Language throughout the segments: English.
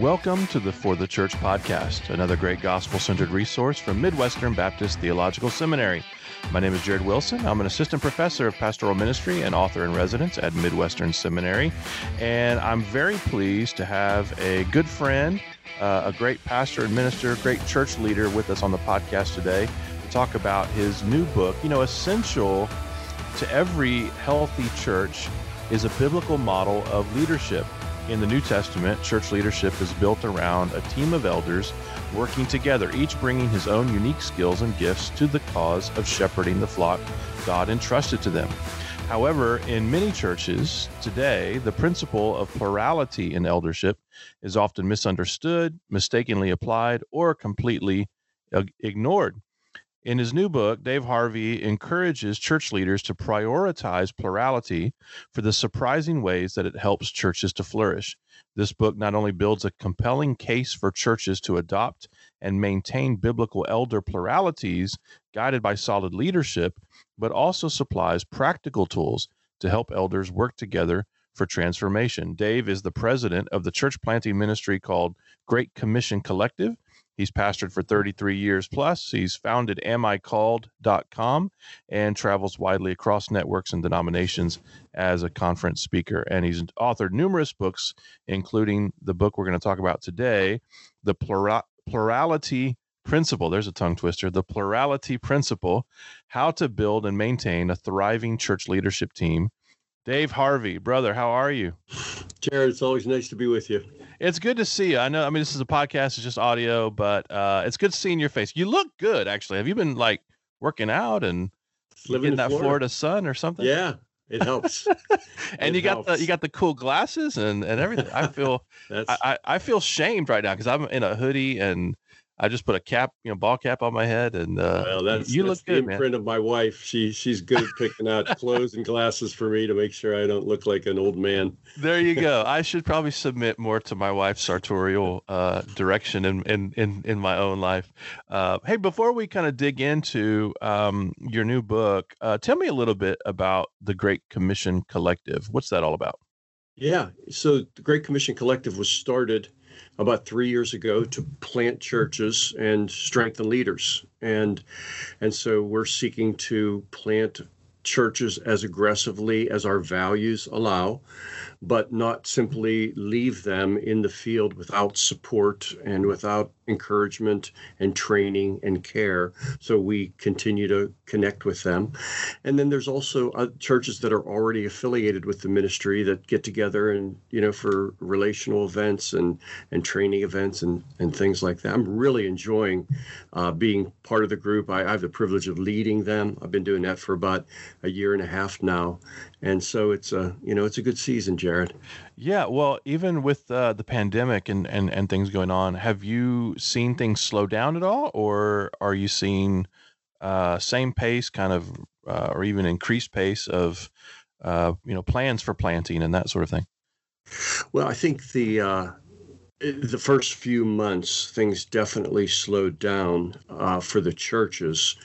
Welcome to the For the Church podcast, another great gospel centered resource from Midwestern Baptist Theological Seminary. My name is Jared Wilson. I'm an assistant professor of pastoral ministry and author in residence at Midwestern Seminary. And I'm very pleased to have a good friend, uh, a great pastor and minister, great church leader with us on the podcast today to talk about his new book. You know, essential to every healthy church is a biblical model of leadership. In the New Testament, church leadership is built around a team of elders working together, each bringing his own unique skills and gifts to the cause of shepherding the flock God entrusted to them. However, in many churches today, the principle of plurality in eldership is often misunderstood, mistakenly applied, or completely ignored. In his new book, Dave Harvey encourages church leaders to prioritize plurality for the surprising ways that it helps churches to flourish. This book not only builds a compelling case for churches to adopt and maintain biblical elder pluralities guided by solid leadership, but also supplies practical tools to help elders work together for transformation. Dave is the president of the church planting ministry called Great Commission Collective He's pastored for 33 years plus. He's founded amicalled.com and travels widely across networks and denominations as a conference speaker. And he's authored numerous books, including the book we're going to talk about today, The Plura- Plurality Principle. There's a tongue twister. The Plurality Principle How to Build and Maintain a Thriving Church Leadership Team. Dave Harvey, brother, how are you? Jared, it's always nice to be with you. It's good to see you. I know. I mean, this is a podcast; it's just audio, but uh, it's good seeing your face. You look good, actually. Have you been like working out and living in that Florida. Florida sun or something? Yeah, it helps. and it you helps. got the you got the cool glasses and and everything. I feel I, I, I feel shamed right now because I'm in a hoodie and I just put a cap, you know, ball cap on my head, and uh, well, that's you that's look the good, imprint man. of my wife. She she's good at picking out clothes and glasses for me to make sure I don't look like an old man. There you go. I should probably submit more to my wife's sartorial uh, direction in, in in in my own life. Uh, hey, before we kind of dig into um, your new book, uh, tell me a little bit about the Great Commission Collective. What's that all about? Yeah, so the Great Commission Collective was started about three years ago to plant churches and strengthen leaders. And and so we're seeking to plant churches as aggressively as our values allow, but not simply leave them in the field without support and without encouragement and training and care. So we continue to connect with them. And then there's also uh, churches that are already affiliated with the ministry that get together and, you know, for relational events and, and training events and, and things like that. I'm really enjoying uh, being part of the group. I, I have the privilege of leading them. I've been doing that for about a year and a half now. And so it's a, you know, it's a good season, Jared. Yeah, well, even with uh, the pandemic and, and, and things going on, have you seen things slow down at all, or are you seeing uh, same pace, kind of, uh, or even increased pace of, uh, you know, plans for planting and that sort of thing? Well, I think the uh, the first few months, things definitely slowed down uh, for the churches.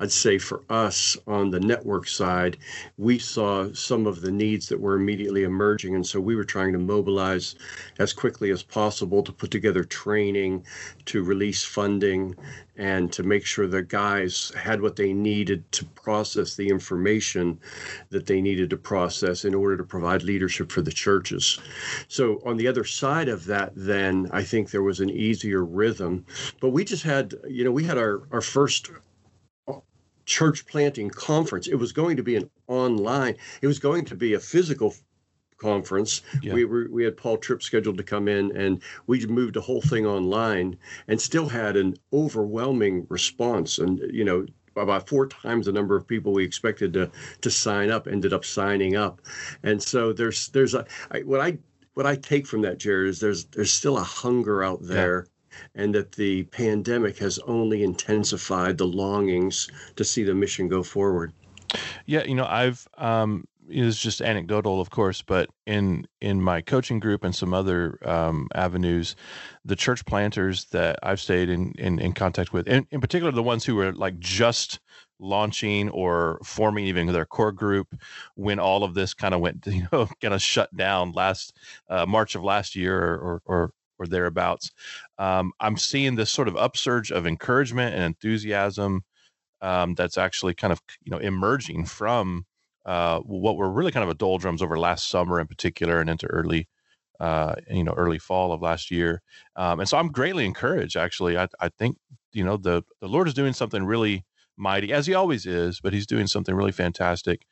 I'd say for us on the network side, we saw some of the needs that were immediately emerging. And so we were trying to mobilize as quickly as possible to put together training, to release funding, and to make sure the guys had what they needed to process the information that they needed to process in order to provide leadership for the churches. So, on the other side of that, then I think there was an easier rhythm. But we just had, you know, we had our, our first church planting conference. It was going to be an online, it was going to be a physical conference. Yeah. We were we had Paul Tripp scheduled to come in, and we moved the whole thing online, and still had an overwhelming response. And you know, about four times the number of people we expected to to sign up ended up signing up. And so there's there's a I, what I what I take from that, Jared, is there's there's still a hunger out there. Yeah. And that the pandemic has only intensified the longings to see the mission go forward. Yeah, you know, I've um, is just anecdotal, of course, but in in my coaching group and some other um, avenues, the church planters that I've stayed in in, in contact with, in, in particular the ones who were like just launching or forming even their core group when all of this kind of went, you know, kind of shut down last uh, March of last year or, or or thereabouts. Um, I'm seeing this sort of upsurge of encouragement and enthusiasm um, that's actually kind of you know emerging from uh, what were really kind of a doldrums over last summer in particular and into early uh, you know early fall of last year. Um, and so i'm greatly encouraged actually. I, I think you know the the lord is doing something really mighty as he always is but he's doing something really fantastic.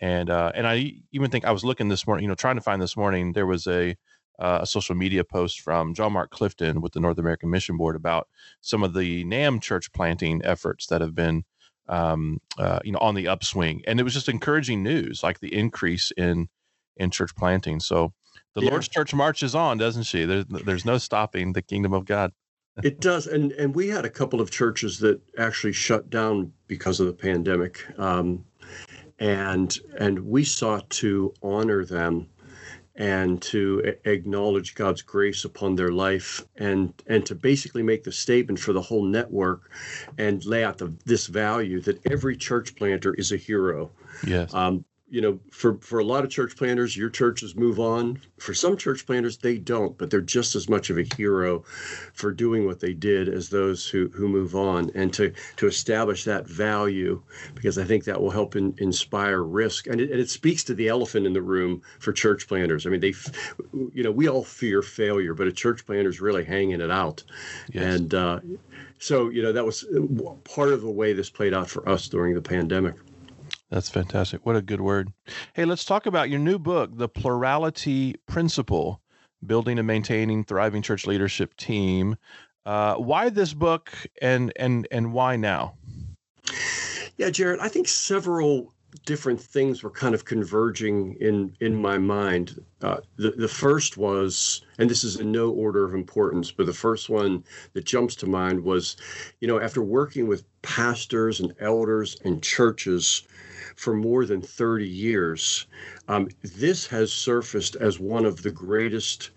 And uh, and i even think i was looking this morning you know trying to find this morning there was a uh, a social media post from John Mark Clifton with the North American Mission Board about some of the NAM church planting efforts that have been um, uh, you know, on the upswing. And it was just encouraging news, like the increase in in church planting. So the yeah. Lord's church marches on, doesn't she? There's there's no stopping the kingdom of God. it does, and and we had a couple of churches that actually shut down because of the pandemic, um, and and we sought to honor them and to acknowledge God's grace upon their life and and to basically make the statement for the whole network and lay out the, this value that every church planter is a hero. Yes. Um, you know, for for a lot of church planters, your churches move on. For some church planters, they don't, but they're just as much of a hero for doing what they did as those who who move on. And to to establish that value, because I think that will help in, inspire risk, and it, and it speaks to the elephant in the room for church planters. I mean, they, you know, we all fear failure, but a church planter is really hanging it out, yes. and. Uh, so, you know, that was part of the way this played out for us during the pandemic. That's fantastic. What a good word. Hey, let's talk about your new book, The Plurality Principle Building and Maintaining Thriving Church Leadership Team. Uh, why this book and and and why now? Yeah, Jared, I think several different things were kind of converging in in my mind. Uh, the the first was, and this is in no order of importance, but the first one that jumps to mind was, you know, after working with pastors and elders and churches for more than 30 years. Um, this has surfaced as one of the greatest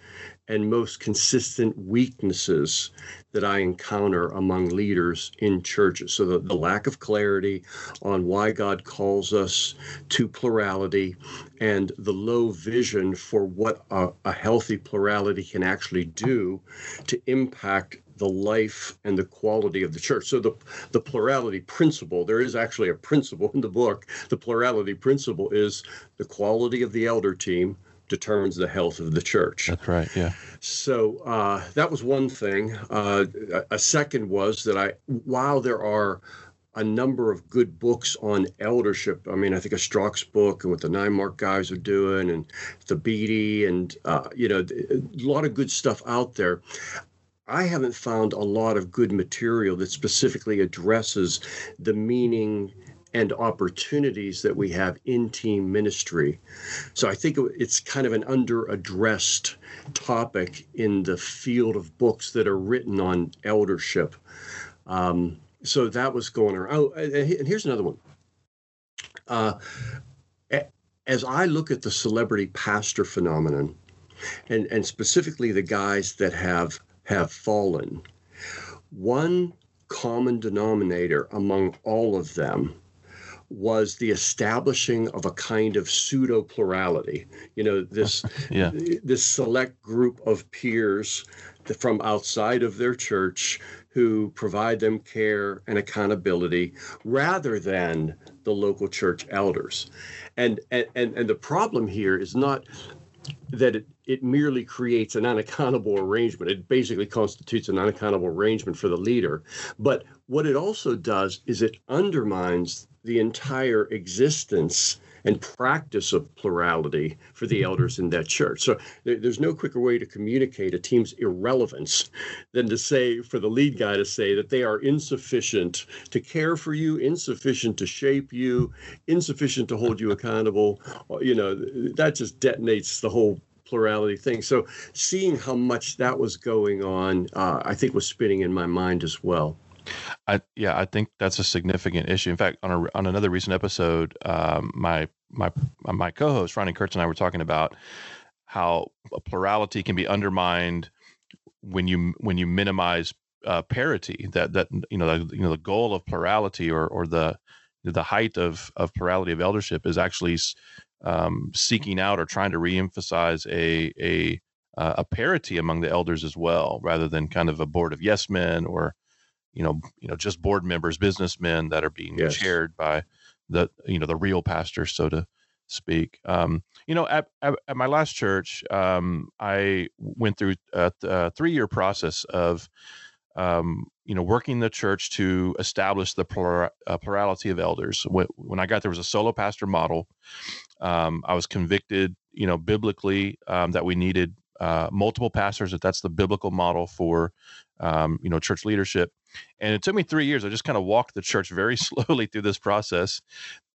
and most consistent weaknesses that I encounter among leaders in churches. So, the, the, lack of clarity on why God calls us to plurality and the low vision for what a, a healthy plurality can actually do to impact the life and the quality of the church. So the the plurality principle, there is actually a principle in the book. The plurality principle is the quality of the elder team determines the health of the church. That's right. Yeah. So uh, that was one thing. Uh, a second was that I, while there are a number of good books on eldership. I mean, I think a Strauch's book and what the Nine Mark guys are doing, and Thabiti, and uh, you know, a lot of good stuff out there. I haven't found a lot of good material that specifically addresses the meaning and opportunities that we have in team ministry. So I think it's kind of an under addressed topic in the field of books that are written on eldership. Um, so that was going around. Oh, and here's another one. Uh, as I look at the celebrity pastor phenomenon, and, and specifically the guys that have have fallen. One common denominator among all of them was the establishing of a kind of pseudo plurality. You know, this yeah. this select group of peers from outside of their church who provide them care and accountability rather than the local church elders. And and and the problem here is not that it, it merely creates an unaccountable arrangement. It basically constitutes an unaccountable arrangement for the leader. But what it also does is it undermines the entire existence and practice of plurality for the elders in that church. So there's no quicker way to communicate a team's irrelevance than to say, for the lead guy to say that they are insufficient to care for you, insufficient to shape you, insufficient to hold you accountable. You know, that just detonates the whole plurality thing. So seeing how much that was going on, uh, I think was spinning in my mind as well. I yeah, I think that's a significant issue. In fact, on a, on another recent episode, um, my my my co-host Ronni Kurtz and I were talking about how a plurality can be undermined when you when you minimize uh, parity. That that you know the, you know the goal of plurality or or the the height of of plurality of eldership is actually um, seeking out or trying to reemphasize a a uh, a parity among the elders as well, rather than kind of a board of yes men or you know you know just board members, businessmen that are being yes. chaired by the you know the real pastor, so to speak. Um, you know, at, at, at, my last church, um, I went through a, a three year process of um, you know, working the church to establish the uh, plurality of elders. When, when, I got there was a solo pastor model. Um, I was convicted, you know, biblically um, that we needed uh, multiple pastors. That that's the biblical model for, um, you know, church leadership. And it took me three years. I just kind of walked the church very slowly through this process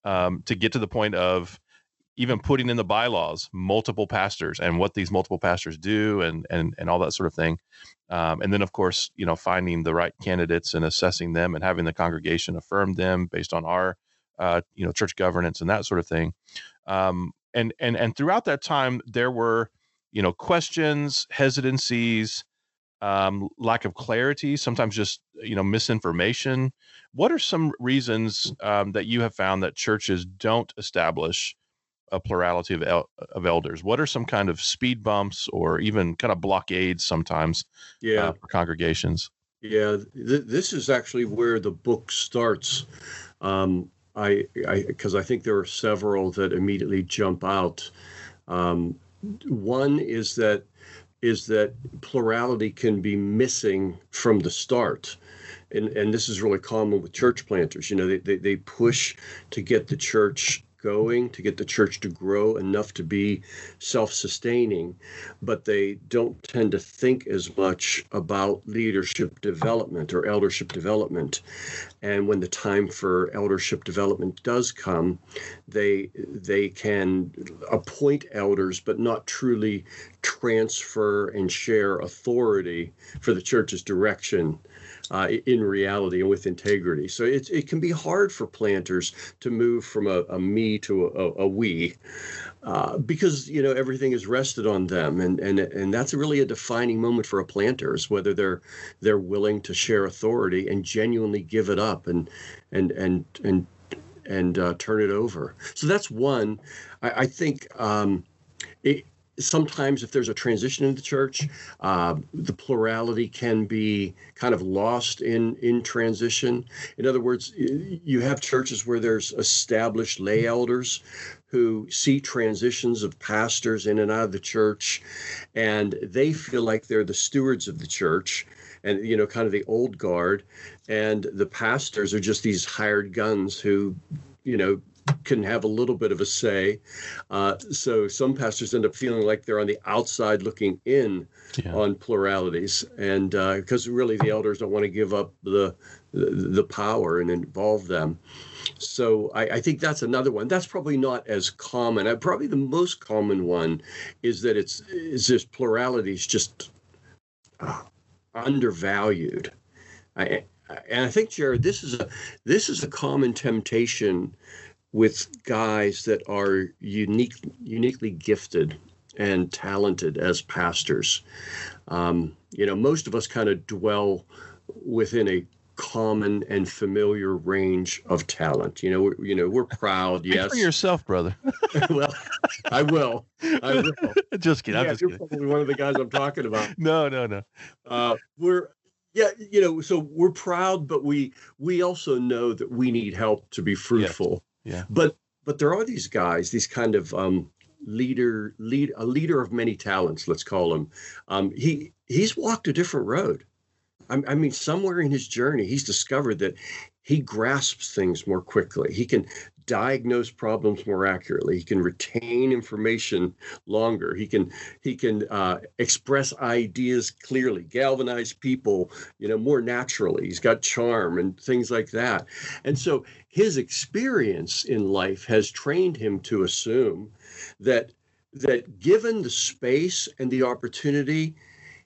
um, to get to the point of even putting in the bylaws multiple pastors and what these multiple pastors do and and and all that sort of thing um, and then of course you know finding the right candidates and assessing them and having the congregation affirm them based on our uh, you know church governance and that sort of thing um, and and and throughout that time there were you know questions hesitancies um, lack of clarity sometimes just you know misinformation what are some reasons um, that you have found that churches don't establish a plurality of, el- of elders? What are some kind of speed bumps or even kind of blockades sometimes uh, yeah. Uh, for congregations? Yeah, th- this is actually where the book starts. Um, I because I, I, think there are several that immediately jump out. Um, one is that is that plurality can be missing from the start. And, and this is really common with church planters. You know, they, they, they push to get the church going to get the church to grow enough to be self sustaining, but they don't tend to think as much about leadership development or eldership development. And when the time for eldership development does come, they they can appoint elders, but not truly transfer and share authority for the church's direction uh, in reality and with integrity. So it, it can be hard for planters to move from a, a me to a, a we. Uh, because you know everything is rested on them, and and and that's really a defining moment for a planter is whether they're they're willing to share authority and genuinely give it up and and and and and uh, turn it over. So that's one. I, I think um, sometimes if there's a transition in the church, uh, the plurality can be kind of lost in in transition. In other words, you have churches where there's established lay elders who see transitions of pastors in and out of the church, and they feel like they're the stewards of the church and you know kind of the old guard and the pastors are just these hired guns who you know can have a little bit of a say. Uh, so some pastors end up feeling like they're on the outside looking in yeah. on pluralities, and because uh, really the elders don't want to give up the, the, the power and involve them. So I, I, think that's another one. That's probably not as common. Uh, probably the most common one is that it's is this plurality is just uh, undervalued. I, and I think Jared, this is a this is a common temptation with guys that are unique, uniquely gifted and talented as pastors. Um, you know, most of us kind of dwell within a common and familiar range of talent. You know, we're, you know, we're proud. Yes, for yourself, brother. well, I will. I will. Just kidding. Yeah, just you're kidding. probably one of the guys I'm talking about. no, no, no. Uh, we're yeah, you know, so we're proud, but we we also know that we need help to be fruitful. Yeah. But but there are these guys, these kind of um, leader, lead a leader of many talents. Let's call him. Um, he he's walked a different road. I, I mean, somewhere in his journey, he's discovered that he grasps things more quickly. He can diagnose problems more accurately. He can retain information longer. He can he can uh, express ideas clearly, galvanize people, you know, more naturally. He's got charm and things like that. And so his experience in life has trained him to assume that that given the space and the opportunity,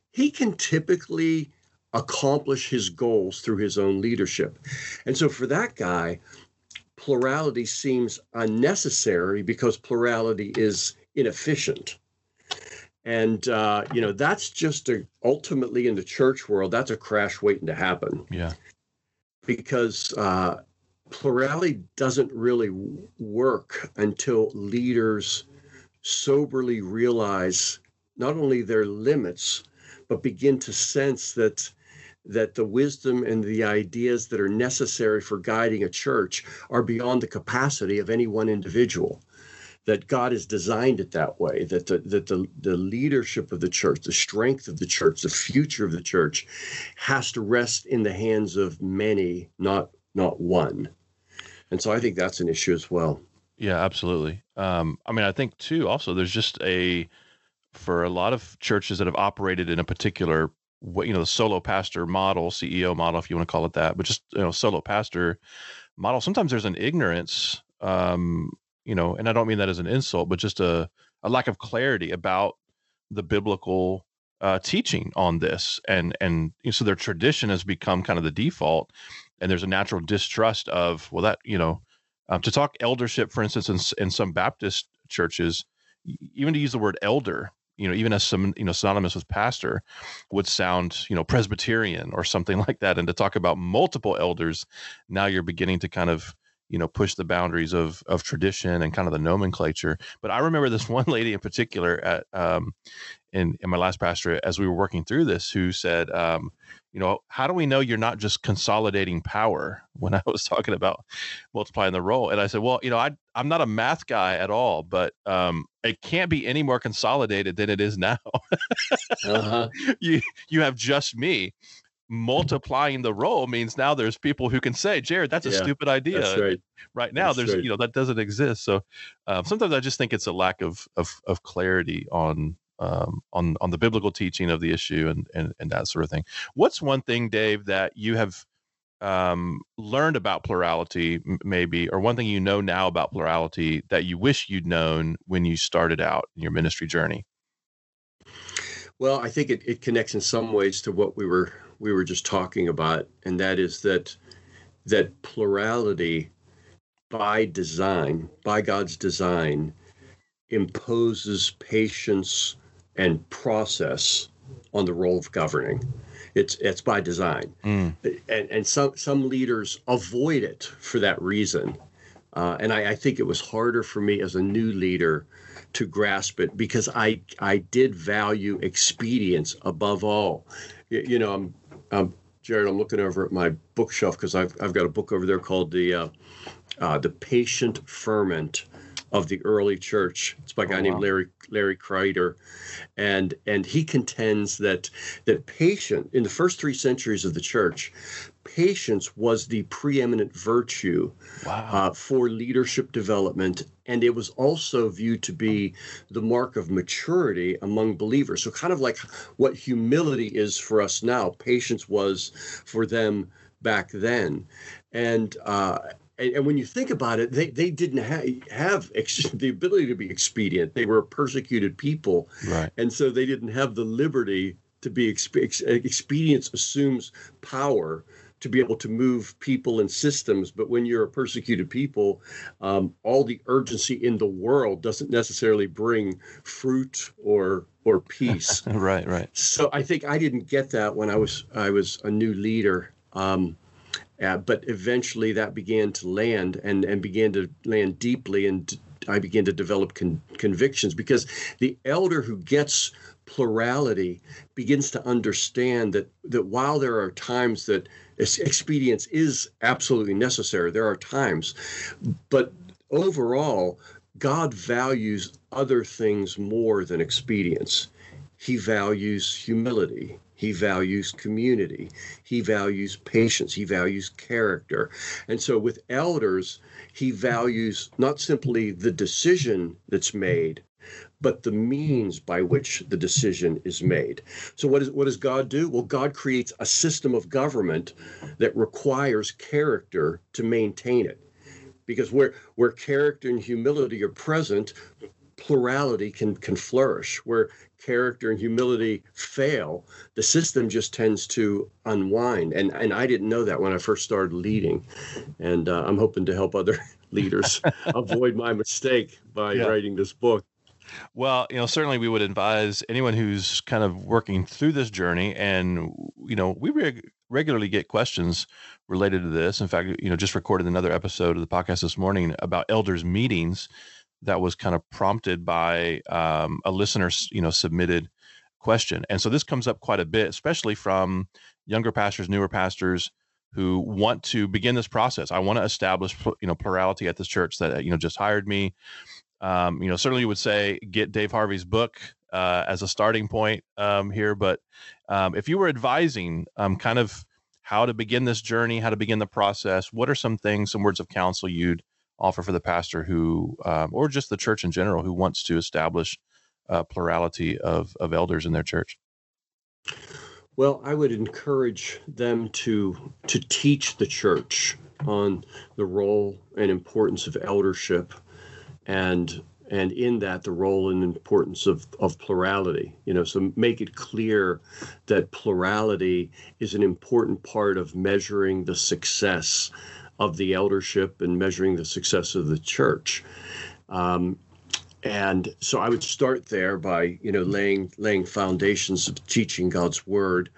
he can typically accomplish his goals through his own leadership. And so for that guy, plurality seems unnecessary because plurality is inefficient. And uh, you know that's just a, ultimately in the church world that's a crash waiting to happen. Yeah, because uh, plurality doesn't really work until leaders soberly realize not only their limits, but begin to sense that that the wisdom and the ideas that are necessary for guiding a church are beyond the capacity of any one individual that God has designed it that way, that the, that the, the leadership of the church, the strength of the church, the future of the church has to rest in the hands of many, not not one. And so I think that's an issue as well. Yeah, absolutely. Um, I mean, I think too. Also, there's just a for a lot of churches that have operated in a particular you know the solo pastor model, CEO model, if you want to call it that, but just you know solo pastor model. Sometimes there's an ignorance um, you know, and I don't mean that as an insult, but just a, a lack of clarity about the biblical uh, teaching on this, and and you know, so their tradition has become kind of the default, and there's a natural distrust of well that you know um, to talk eldership, for instance, in, in some Baptist churches, even to use the word elder, you know, even as some, you know, synonymous with pastor would sound, you know, Presbyterian or something like that. And to talk about multiple elders, now you're beginning to kind of you know push the boundaries of of tradition and kind of the nomenclature. But i remember this one lady in particular at um in in my last pastorate as we were working through this who said um you know how do we know you're not just consolidating power? when i was talking about multiplying the role. And i said well you know i i'm not a math guy at all but um it can't be any more consolidated than it is now. Uh-huh. you you have just me multiplying the role means now there's people who can say, Jared, that's a yeah, stupid idea. Right. right. now, that's there's right. you know that doesn't exist. So um, sometimes I just think it's a lack of of, of clarity on um, on on the biblical teaching of the issue and, and and that sort of thing. What's one thing, Dave, that you have um, learned about plurality, maybe, or one thing you know now about plurality that you wish you'd known when you started out in your ministry journey? Well, I think it, it connects in some ways to what we were we were just talking about, and that is that that plurality by design, by God's design, imposes patience and process on the role of governing. It's it's by design, mm. and and some some leaders avoid it for that reason. Uh, and I, I, think it was harder for me as a new leader to grasp it because I I did value expedience above all. You, you know, I'm um, Jared, I'm looking over at my bookshelf because I've, I've got a book over there called the uh, uh, the Patient Ferment of the Early Church. It's by a guy oh, wow. named Larry Larry Kreider, and and he contends that that patient in the first three centuries of the church, patience was the preeminent virtue wow. uh, for leadership development and it was also viewed to be the mark of maturity among believers. So, kind of like what humility is for us now, patience was for them back then. And uh, and, when you think about it, they, they didn't ha- have ex- the ability to be expedient. They were a persecuted people, right. and so they didn't have the liberty to be exp- expedience assumes power to be able to move people and systems. But when you're a persecuted people, um, all the urgency in the world doesn't necessarily bring fruit or or peace. right, right. So I think I didn't get that when I was I was a new leader. Um, uh, but eventually that began to land and and began to land deeply and I began to develop con- convictions because the elder who gets plurality begins to understand that that while there are times that expedience is absolutely necessary. There are times, but overall, God values other things more than expedience. He values humility. He values community. He values patience. He values character. And so with elders, he values not simply the decision that's made, but the means by which the decision is made. So, what, is, what does God do? Well, God creates a system of government that requires character to maintain it. Because where, where character and humility are present, plurality can, can flourish. Where character and humility fail, the system just tends to unwind. And, and I didn't know that when I first started leading. And uh, I'm hoping to help other leaders avoid my mistake by yeah. writing this book. Well, you know, certainly we would advise anyone who's kind of working through this journey, and you know, we reg- regularly get questions related to this. In fact, you know, just recorded another episode of the podcast this morning about elders meetings that was kind of prompted by um, a listener, you know, submitted question. And so this comes up quite a bit, especially from younger pastors, newer pastors who want to begin this process. I want to establish, you know, plurality at this church that you know just hired me. Um, you know, certainly you would say get Dave Harvey's book uh, as a starting point um, here. But um, if you were advising, um, kind of how to begin this journey, how to begin the process, what are some things, some words of counsel you'd offer for the pastor who, um, or just the church in general, who wants to establish a plurality of of elders in their church? Well, I would encourage them to to teach the church on the role and importance of eldership and and in that the role and importance of, of plurality you know so make it clear that plurality is an important part of measuring the success of the eldership and measuring the success of the church. Um, and so i would start there by you know laying laying foundations of teaching god's word.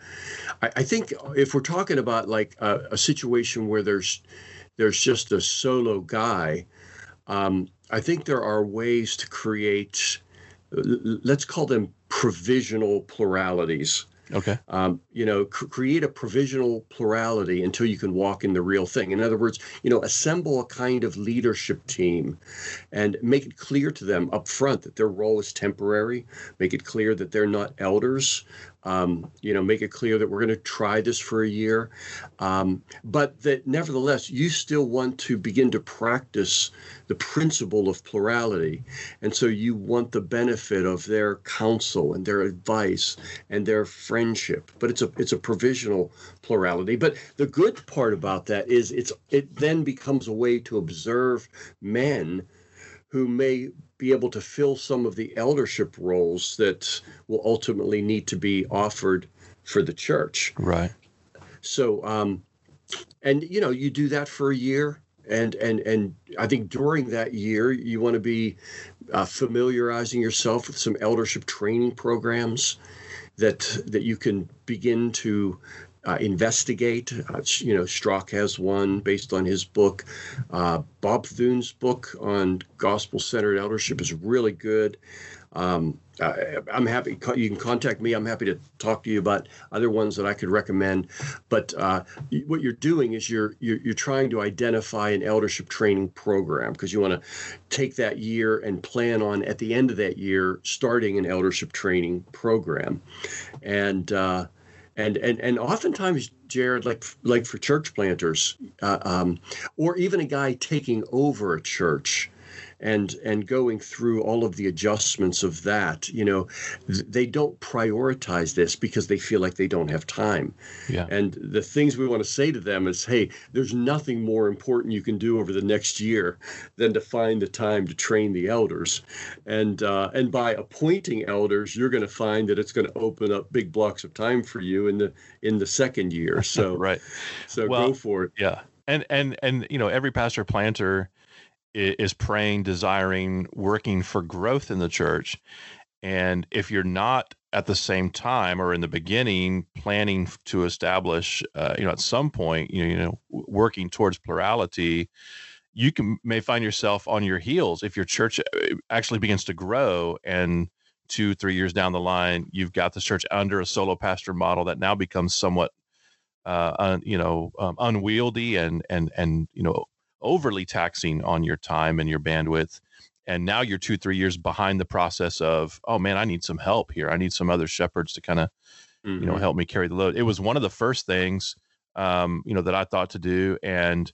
I, I think if we're talking about like a, a situation where there's there's just a solo guy um, I think there are ways to create, let's call them provisional pluralities. Okay. Um, you know, cr- create a provisional plurality until you can walk in the real thing. In other words, you know, assemble a kind of leadership team and make it clear to them up front that their role is temporary. Make it clear that they're not elders. Um, you know, make it clear that we're going to try this for a year, um, but that nevertheless, you still want to begin to practice the principle of plurality. And so you want the benefit of their counsel and their advice and their friendship. But it's a it's a provisional plurality. But the good part about that is it's it then becomes a way to observe men who may be able to fill some of the eldership roles that will ultimately need to be offered for the church. Right. So, um, and you know, you do that for a year, and and and I think during that year, you want to be uh, familiarizing yourself with some eldership training programs that that you can begin to uh, investigate. Uh, you know, Strauch has one based on his book. Uh, Bob Thune's book on gospel centered eldership is really good. Um, I, am happy. You can contact me. I'm happy to talk to you about other ones that I could recommend. But uh, what you're doing is you're, you're, you're trying to identify an eldership training program because you want to take that year and plan on at the end of that year starting an eldership training program, and uh, and and and oftentimes jared like like for church planters uh, um, or even a guy taking over a church and and going through all of the adjustments of that you know they don't prioritize this because they feel like they don't have time. Yeah. And the things we want to say to them is hey there's nothing more important you can do over the next year than to find the time to train the elders. And uh, and by appointing elders you're going to find that it's going to open up big blocks of time for you in the in the second year. So right. so well, go for it. yeah. And and and you know every pastor planter is praying, desiring, working for growth in the church. And if you're not at the same time or in the beginning planning to establish, uh, you know, at some point, you know, you know, working towards plurality, you can may find yourself on your heels if your church uh, actually begins to grow and two, three years down the line, you've got the church under a solo pastor model that now becomes somewhat, uh, un, you know, um, unwieldy and and and you know overly taxing on your time and your bandwidth and now you're two three years behind the process of oh man i need some help here i need some other shepherds to kind of mm-hmm. you know mm-hmm. help me carry the load it was one of the first things um, you know that i thought to do and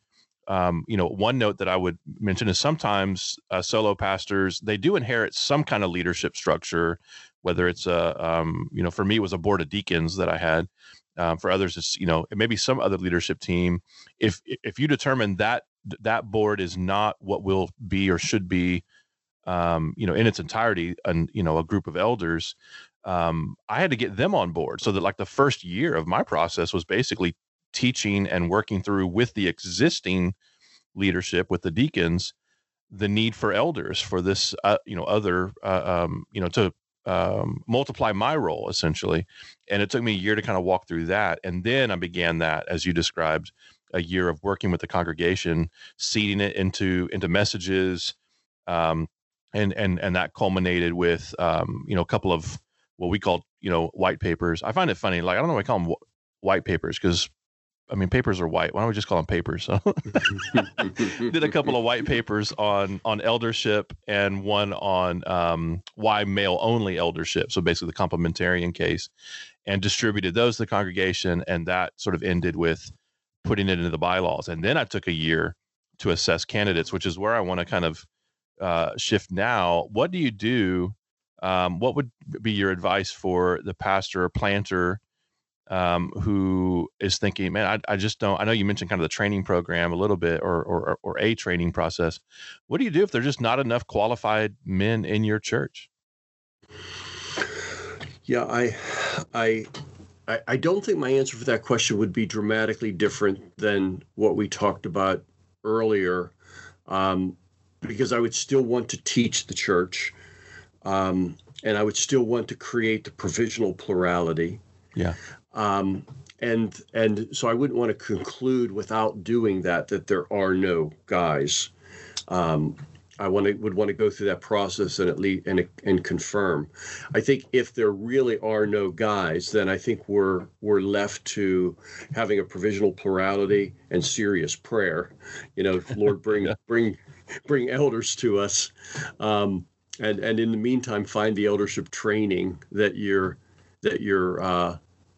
um, you know one note that i would mention is sometimes uh, solo pastors they do inherit some kind of leadership structure whether it's a um, you know for me it was a board of deacons that i had um, for others it's you know it may be some other leadership team if if you determine that that board is not what will be or should be um, you know in its entirety and you know a group of elders. Um, i had to get them on board so that like the first year of my process was basically teaching and working through with the existing leadership with the deacons the need for elders for this uh, you know other uh, um, you know to um, multiply my role essentially. And it took me a year to kind of walk through that. And then i began that as you described a year of working with the congregation, seeding it into into messages, um, and and and that culminated with um, you know a couple of what we call you know white papers. I find it funny, like I don't know why I call them wh- white papers because I mean, papers are white. Why don't we just call them papers? So did a couple of white papers on on eldership and one on um, why male only eldership. So basically, the complementarian case, and distributed those to the congregation, and that sort of ended with putting it into the bylaws. And then I took a year to assess candidates, which is where I want to kind of uh, shift now. What do you do? Um, what would be your advice for the pastor or planter? um, who is thinking, man, I, I just don't. I know you mentioned kind of the training program a little bit, or, or or a training process. What do you do if there's just not enough qualified men in your church? Yeah, I, I, I don't think my answer for that question would be dramatically different than what we talked about earlier, um, because I would still want to teach the church, um, and I would still want to create the provisional plurality. Yeah. Um, and and so I wouldn't want to conclude without doing that that there are no guys. Um, I want to would want to go through that process and at least and and confirm. I think if there really are no guys, then I think we're we're left to having a provisional plurality and serious prayer. You know, Lord, bring yeah. bring bring elders to us, um, and and in the meantime, find the eldership training that you're that you're uh,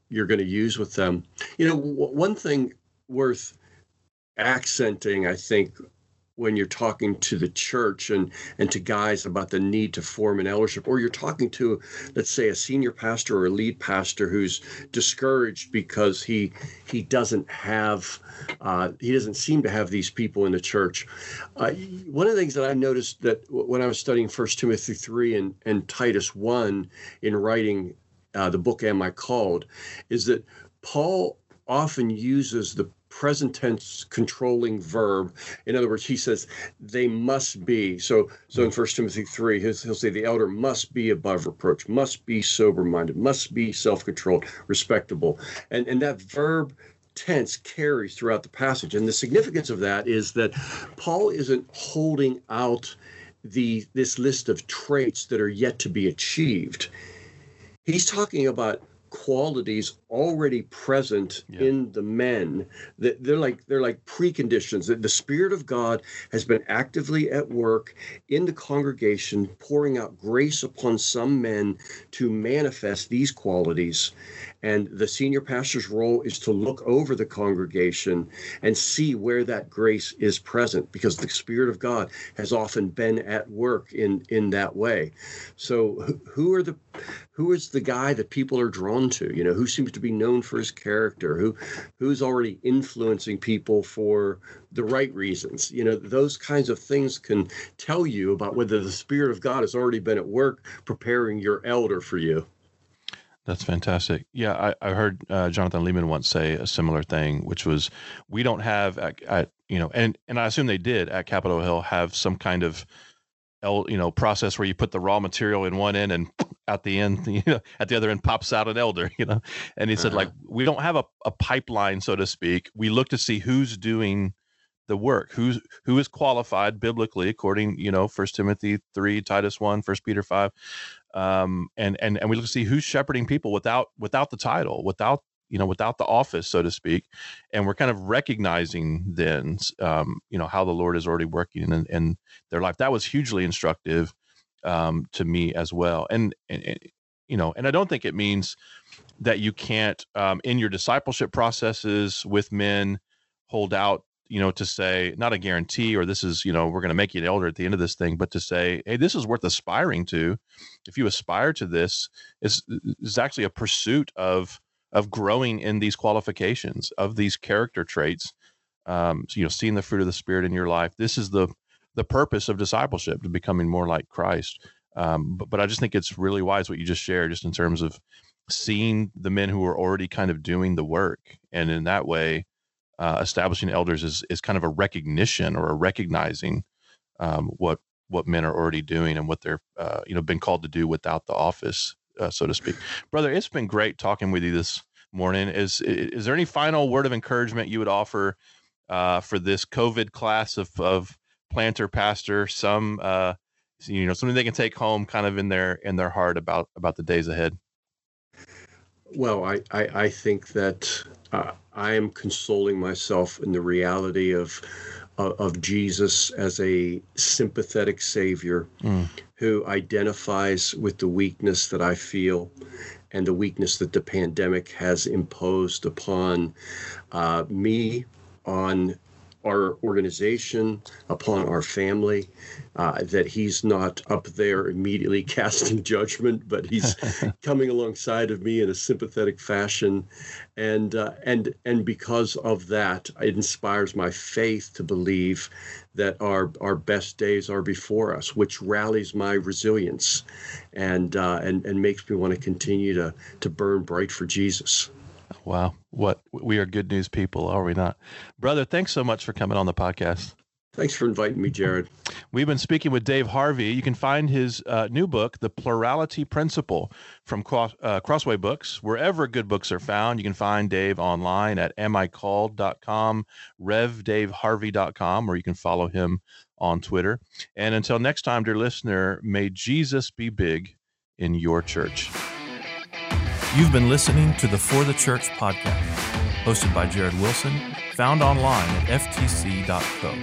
you're going to use with them. You know, w- one thing worth accenting, I think, when you're talking to the church and and to guys about the need to form an eldership or you're talking to let's say a senior pastor or a lead pastor who's discouraged because he he doesn't have uh, he doesn't seem to have these people in the church. Uh, one of the things that i noticed that when i was studying first timothy 3 and, and titus 1 in writing uh, the book Am I Called, is that Paul often uses the present tense controlling verb. In other words, he says they must be. So, so in First Timothy three, he'll, say the elder must be above reproach, must be sober minded, must be self controlled, respectable, and and that verb tense carries throughout the passage. And the significance of that is that Paul isn't holding out the this list of traits that are yet to be achieved he's talking about qualities already present yeah. in the men that they're like they're like preconditions that the spirit of god has been actively at work in the congregation pouring out grace upon some men to manifest these qualities and the senior pastor's role is to look over the congregation and see where that grace is present because the Spirit of God has often been at work in, in that way. So who are the who is the guy that people are drawn to? You know, who seems to be known for his character? Who who's already influencing people for the right reasons? You know, those kinds of things can tell you about whether the Spirit of God has already been at work preparing your elder for you. That's fantastic. Yeah, I, I heard uh, Jonathan Leeman once say a similar thing, which was we don't have at, at, you know, and and I assume they did at Capitol Hill have some kind of el, you know process where you put the raw material in one end and at the end, you know, at the other end pops out an elder, you know. And he said uh-huh. like we don't have a, a pipeline, so to speak. We look to see who's doing the work who's who is qualified biblically according you know first timothy 3 titus 1 first peter 5 um, and and and we look to see who's shepherding people without without the title, without you know without the office, so to speak, and we're kind of recognizing then um, you know how the Lord is already working in, in their life. That was hugely instructive um, to me as well, and, and, and you know, and I don't think it means that you can't um, in your discipleship processes with men hold out you know, to say not a guarantee or this is, you know, we're going to make you an elder at the end of this thing, but to say, hey, this is worth aspiring to. If you aspire to this, is is actually a pursuit of of growing in these qualifications of these character traits. Um, so, you know, seeing the fruit of the spirit in your life. This is the the purpose of discipleship to becoming more like Christ. Um, but, but I just think it's really wise what you just shared, just in terms of seeing the men who are already kind of doing the work, and in that way uh, establishing elders is is kind of a recognition or a recognizing um, what what men are already doing and what they're uh, you know been called to do without the office, uh, so to speak. Brother, it's been great talking with you this morning. Is is there any final word of encouragement you would offer uh, for this COVID class of of planter pastor? Some uh, you know something they can take home kind of in their in their heart about about the days ahead well i i, I think that uh, i am consoling myself in the reality of of Jesus as a sympathetic Savior mm. who identifies with the weakness that I feel and the weakness that the pandemic has imposed upon uh, me, on our organization, upon our family, uh, that he's not up there immediately casting judgment, but he's coming alongside of me in a sympathetic fashion, and uh, and and because of that, it inspires my faith to believe that our our best days are before us, which rallies my resilience, and uh, and and makes me want to continue to to burn bright for Jesus. Wow. What we are good news people, are we not? Brother, thanks so much for coming on the podcast. Thanks for inviting me, Jared. We've been speaking with Dave Harvey. You can find his uh, new book, The Plurality Principle, from Cross, uh, Crossway Books. Wherever good books are found, you can find Dave online at amicalled.com, revdaveharvey.com, or you can follow him on Twitter. And until next time, dear listener, may Jesus be big in your church. You've been listening to the For the Church podcast, hosted by Jared Wilson, found online at ftc.co.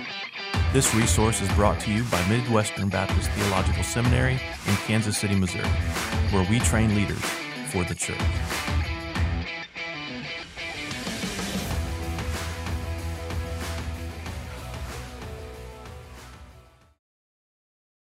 This resource is brought to you by Midwestern Baptist Theological Seminary in Kansas City, Missouri, where we train leaders for the church.